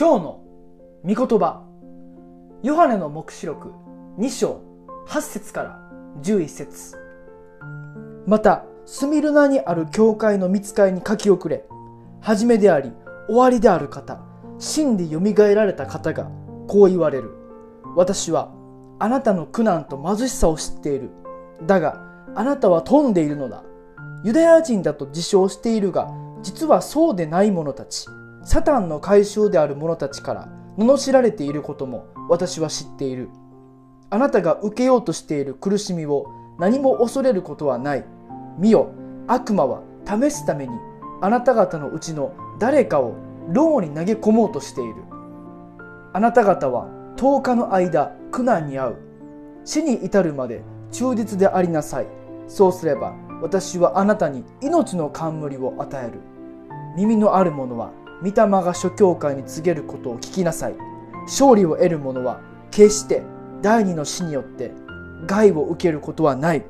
今日の御言葉ヨハネの黙示録2章8節から11節。またスミルナにある教会の見つかりに書き遅れ初めであり終わりである方真でよみがえられた方がこう言われる。私はあなたの苦難と貧しさを知っている。だがあなたは富んでいるのだ。ユダヤ人だと自称しているが実はそうでない者たち。サタンの解消である者たちから罵られていることも私は知っている。あなたが受けようとしている苦しみを何も恐れることはない。見よ悪魔は試すためにあなた方のうちの誰かを牢に投げ込もうとしている。あなた方は10日の間苦難に遭う。死に至るまで忠実でありなさい。そうすれば私はあなたに命の冠を与える。耳のある者は御霊が諸教会に告げることを聞きなさい。勝利を得る者は決して第二の死によって害を受けることはない。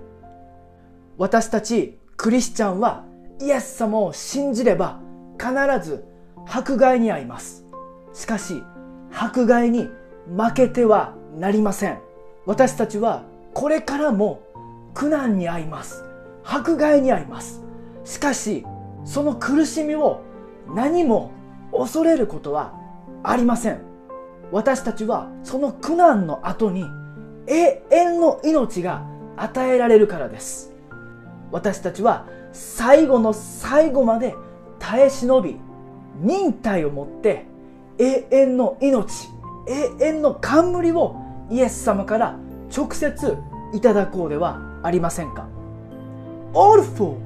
私たちクリスチャンはイエス様を信じれば必ず迫害に遭います。しかし迫害に負けてはなりません。私たちはこれからも苦難に遭います。迫害に遭います。しかしその苦しみを何も恐れることはありません。私たちはその苦難の後に永遠の命が与えられるからです。私たちは最後の最後まで耐え忍び忍耐をもって永遠の命永遠の冠をイエス様から直接いただこうではありませんか。All for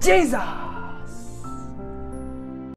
Jesus!